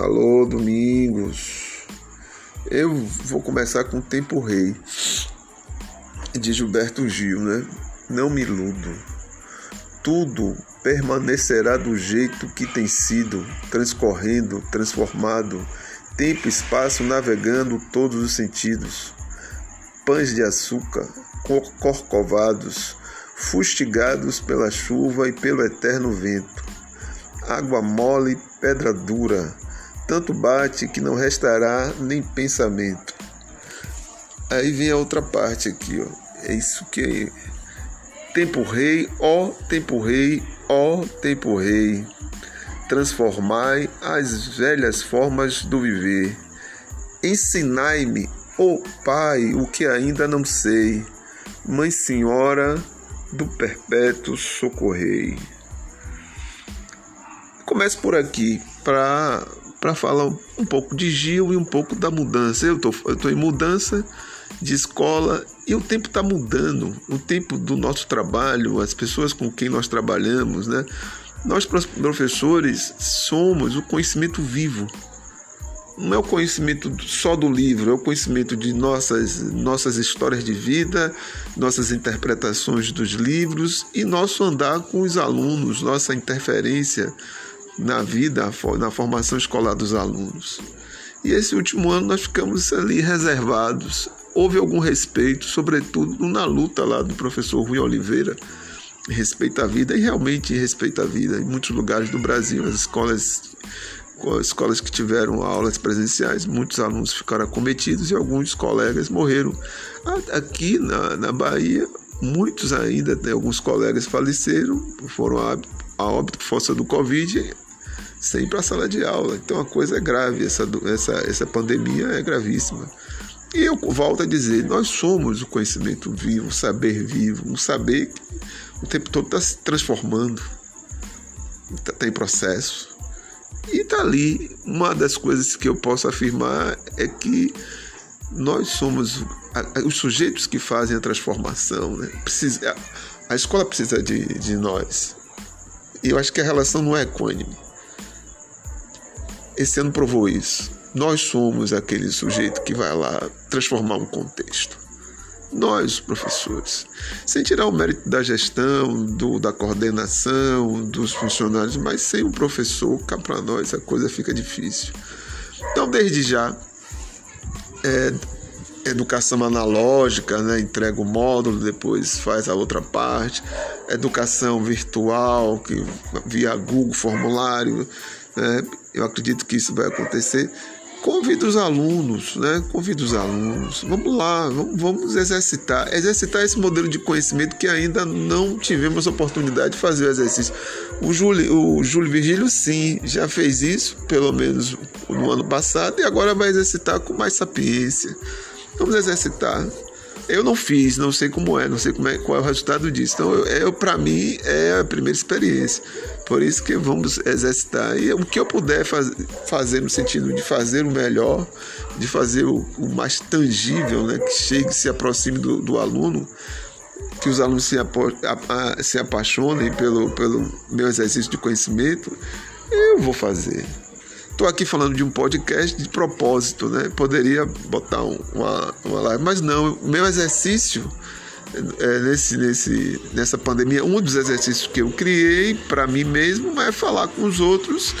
Alô, Domingos. Eu vou começar com Tempo Rei, de Gilberto Gil, né? Não me iludo. Tudo permanecerá do jeito que tem sido, transcorrendo, transformado, tempo e espaço navegando todos os sentidos. Pães de açúcar, corcovados, fustigados pela chuva e pelo eterno vento. Água mole, pedra dura, tanto bate que não restará nem pensamento. Aí vem a outra parte aqui, ó. É isso que é. Tempo rei, ó tempo rei, ó tempo rei. Transformai as velhas formas do viver. Ensinai-me, ó Pai, o que ainda não sei. Mãe Senhora do Perpétuo Socorrei. Começo por aqui para para falar um pouco de Gil e um pouco da mudança. Eu estou em mudança de escola e o tempo está mudando. O tempo do nosso trabalho, as pessoas com quem nós trabalhamos, né? Nós, professores, somos o conhecimento vivo. Não é o conhecimento só do livro, é o conhecimento de nossas, nossas histórias de vida, nossas interpretações dos livros e nosso andar com os alunos, nossa interferência na vida, na formação escolar dos alunos. E esse último ano nós ficamos ali reservados. Houve algum respeito, sobretudo na luta lá do professor Rui Oliveira, respeita a vida e realmente respeita a vida. Em muitos lugares do Brasil, as escolas, escolas que tiveram aulas presenciais, muitos alunos ficaram acometidos e alguns colegas morreram. Aqui na, na Bahia, muitos ainda, né, alguns colegas faleceram, foram a, a óbito por força do Covid sem ir para a sala de aula. Então a coisa é grave, essa, essa, essa pandemia é gravíssima. E eu volto a dizer, nós somos o conhecimento vivo, o saber vivo, um saber que o tempo todo está se transformando, está tá em processo. E está ali, uma das coisas que eu posso afirmar é que nós somos os sujeitos que fazem a transformação. Né? Precisa, a escola precisa de, de nós. E eu acho que a relação não é equânime. Esse ano provou isso. Nós somos aquele sujeito que vai lá transformar um contexto. Nós, professores, sem tirar o mérito da gestão, do, da coordenação, dos funcionários, mas sem o professor, cá para nós a coisa fica difícil. Então, desde já, é, educação analógica, né? entrega o módulo, depois faz a outra parte, educação virtual, que via Google, formulário, né? Eu acredito que isso vai acontecer. Convido os alunos, né? Convido os alunos. Vamos lá, vamos, vamos exercitar. Exercitar esse modelo de conhecimento que ainda não tivemos oportunidade de fazer o exercício. O Júlio, o Júlio Virgílio, sim, já fez isso, pelo menos no ano passado, e agora vai exercitar com mais sapiência. Vamos exercitar. Eu não fiz, não sei como é, não sei como é, qual é o resultado disso. Então, eu, eu para mim, é a primeira experiência. Por isso que vamos exercitar. E o que eu puder faz, fazer no sentido de fazer o melhor, de fazer o, o mais tangível, né, que chegue, se aproxime do, do aluno, que os alunos se, apo, a, a, se apaixonem pelo, pelo meu exercício de conhecimento, eu vou fazer. Estou aqui falando de um podcast de propósito, né? Poderia botar uma, uma live, mas não. Meu exercício é, nesse, nesse, nessa pandemia, um dos exercícios que eu criei para mim mesmo é falar com os outros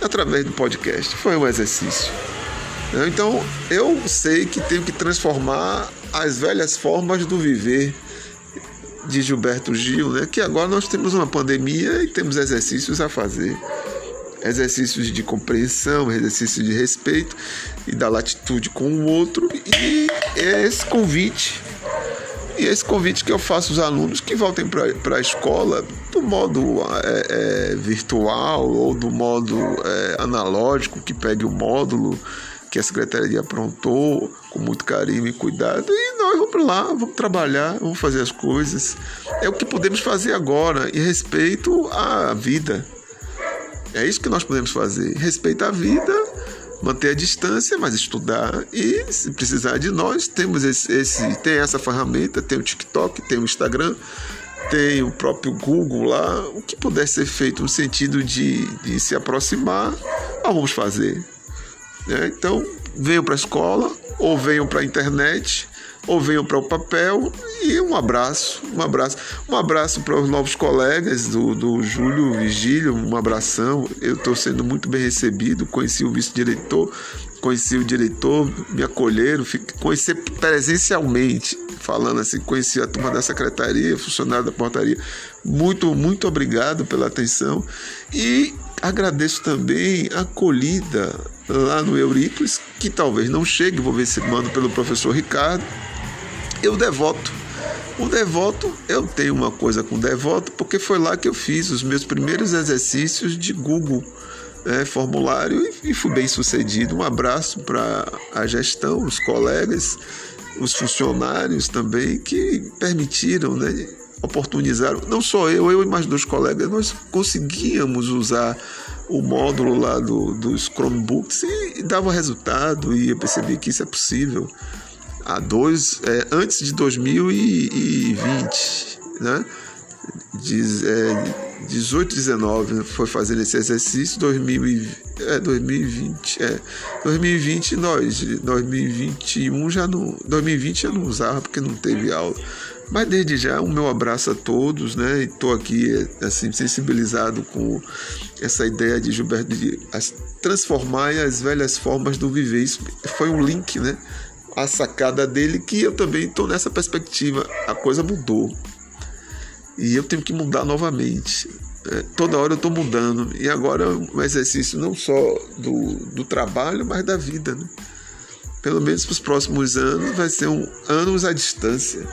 através do podcast. Foi um exercício. Então, eu sei que tenho que transformar as velhas formas do viver de Gilberto Gil, né? que agora nós temos uma pandemia e temos exercícios a fazer. Exercícios de compreensão, exercícios de respeito e da latitude com o outro. E é esse convite e esse convite que eu faço aos alunos que voltem para a escola do modo é, é, virtual ou do modo é, analógico, que pegue o módulo que a secretaria aprontou com muito carinho e cuidado e nós vamos lá, vamos trabalhar, vamos fazer as coisas. É o que podemos fazer agora em respeito à vida. É isso que nós podemos fazer. Respeito à vida manter a distância, mas estudar e se precisar de nós, temos esse, esse tem essa ferramenta, tem o TikTok, tem o Instagram, tem o próprio Google lá, o que puder ser feito no sentido de, de se aproximar, nós vamos fazer. Né? Então, venham para a escola ou venham para a internet ou venham para o papel um abraço, um abraço, um abraço para os novos colegas do, do Júlio Vigílio, um abração. Eu estou sendo muito bem recebido, conheci o vice-diretor, conheci o diretor, me acolheram, conheci presencialmente, falando assim, conheci a turma da secretaria, funcionário da portaria. Muito, muito obrigado pela atenção e agradeço também a acolhida lá no Eurípides, que talvez não chegue, vou ver se mando pelo professor Ricardo eu devoto. O devoto, eu tenho uma coisa com devoto, porque foi lá que eu fiz os meus primeiros exercícios de Google né, formulário e, e fui bem sucedido. Um abraço para a gestão, os colegas, os funcionários também que permitiram, né, oportunizaram, não só eu, eu e mais dois colegas, nós conseguíamos usar o módulo lá do, dos Chromebooks e, e dava resultado e eu percebi que isso é possível há dois, é, antes de 2020, né? Diz, é, 18, 19 foi fazendo esse exercício, 2000, é, 2020, é, 2020 nós, 2021 já não, 2020 já não usava porque não teve aula. Mas desde já, o meu abraço a todos, né? Estou aqui assim sensibilizado com essa ideia de Gilberto de transformar as velhas formas do viver. Isso foi um link, né? A sacada dele que eu também estou nessa perspectiva. A coisa mudou. E eu tenho que mudar novamente. É, toda hora eu estou mudando. E agora é um exercício não só do, do trabalho, mas da vida. Né? Pelo menos para os próximos anos vai ser um anos à distância.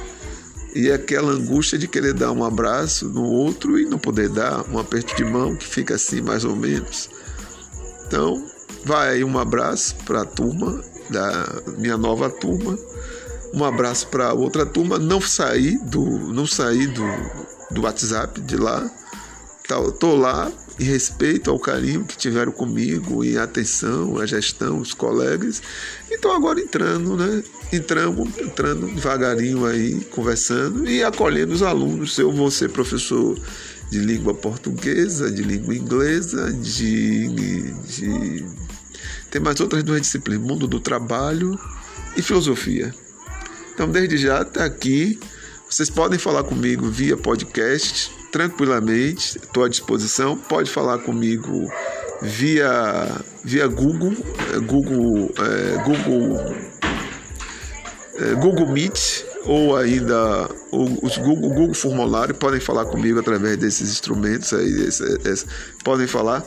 E aquela angústia de querer dar um abraço no outro e não poder dar, um aperto de mão que fica assim mais ou menos. Então, vai aí um abraço para a turma da minha nova turma. Um abraço para outra turma. Não saí do, não saí do, do WhatsApp de lá. Estou lá em respeito ao carinho que tiveram comigo e atenção, a gestão, os colegas. Então agora entrando, né? Entramos, entrando devagarinho aí, conversando e acolhendo os alunos. Eu vou ser professor de língua portuguesa, de língua inglesa, de, de tem mais outras duas disciplinas: mundo do trabalho e filosofia. Então, desde já está aqui. Vocês podem falar comigo via podcast, tranquilamente, estou à disposição. Pode falar comigo via, via Google, é, Google, é, Google, é, Google Meet ou ainda os Google, Google Formulário. Podem falar comigo através desses instrumentos aí, esse, esse, podem falar.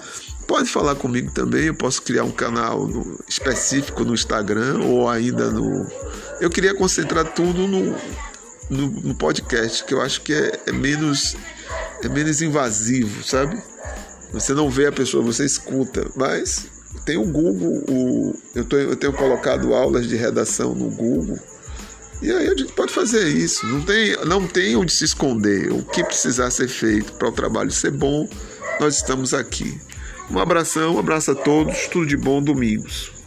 Pode falar comigo também, eu posso criar um canal no, específico no Instagram ou ainda no. Eu queria concentrar tudo no, no, no podcast, que eu acho que é, é, menos, é menos invasivo, sabe? Você não vê a pessoa, você escuta, mas tem o Google, o, eu, tô, eu tenho colocado aulas de redação no Google. E aí a gente pode fazer isso. Não tem, não tem onde se esconder. O que precisar ser feito para o trabalho ser bom, nós estamos aqui. Um abração, um abraço a todos, tudo de bom, domingos.